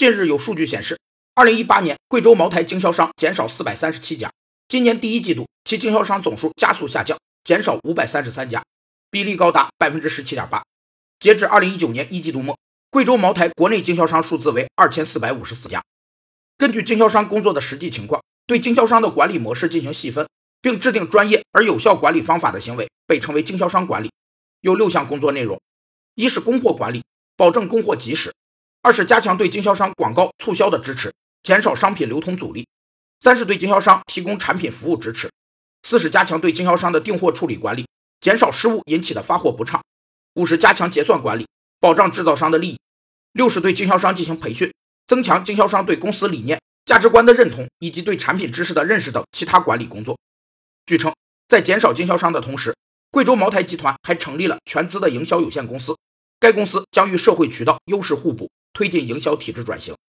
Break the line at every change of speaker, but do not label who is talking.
近日有数据显示，二零一八年贵州茅台经销商减少四百三十七家，今年第一季度其经销商总数加速下降，减少五百三十三家，比例高达百分之十七点八。截至二零一九年一季度末，贵州茅台国内经销商数字为二千四百五十四家。根据经销商工作的实际情况，对经销商的管理模式进行细分，并制定专业而有效管理方法的行为，被称为经销商管理。有六项工作内容：一是供货管理，保证供货及时。二是加强对经销商广告促销的支持，减少商品流通阻力；三是对经销商提供产品服务支持；四是加强对经销商的订货处理管理，减少失误引起的发货不畅；五是加强结算管理，保障制造商的利益；六是对经销商进行培训，增强经销商对公司理念、价值观的认同以及对产品知识的认识等其他管理工作。据称，在减少经销商的同时，贵州茅台集团还成立了全资的营销有限公司，该公司将与社会渠道优势互补。推进营销体制转型。